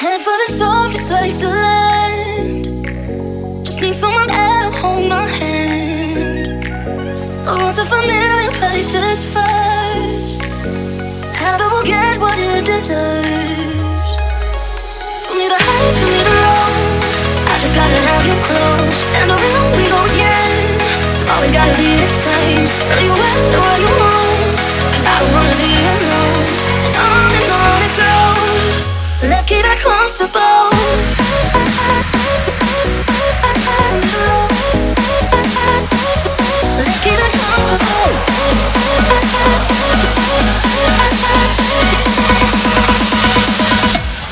Head for the softest place to land. Just need someone there to hold my hand. I want to familiar places first. Heaven will get what it deserves. Don't need the highs, don't need the lows. I just gotta have you close. And around we go again. It's always gotta be the same. Are you where or are you home? Cause I don't wanna be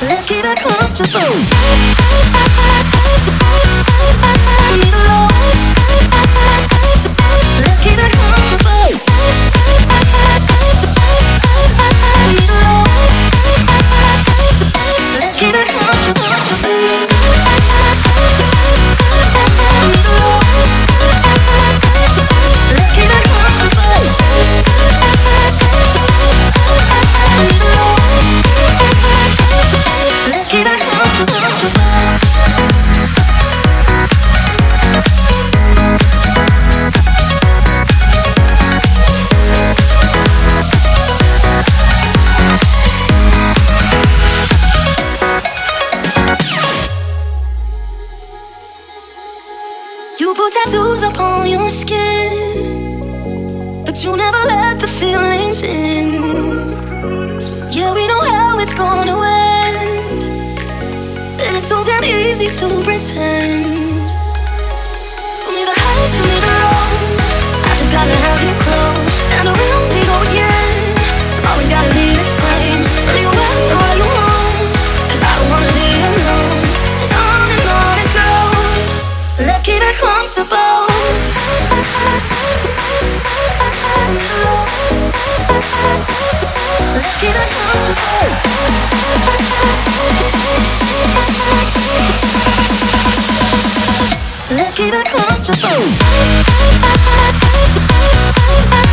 Let's keep it comfortable. You put tattoos upon your skin, but you never let the feelings in. Yeah, we know how it's gonna end, and it's so damn easy to pretend. Don't need the highs, don't need the Let's keep it comfortable. Let's keep it comfortable. Let's keep it comfortable.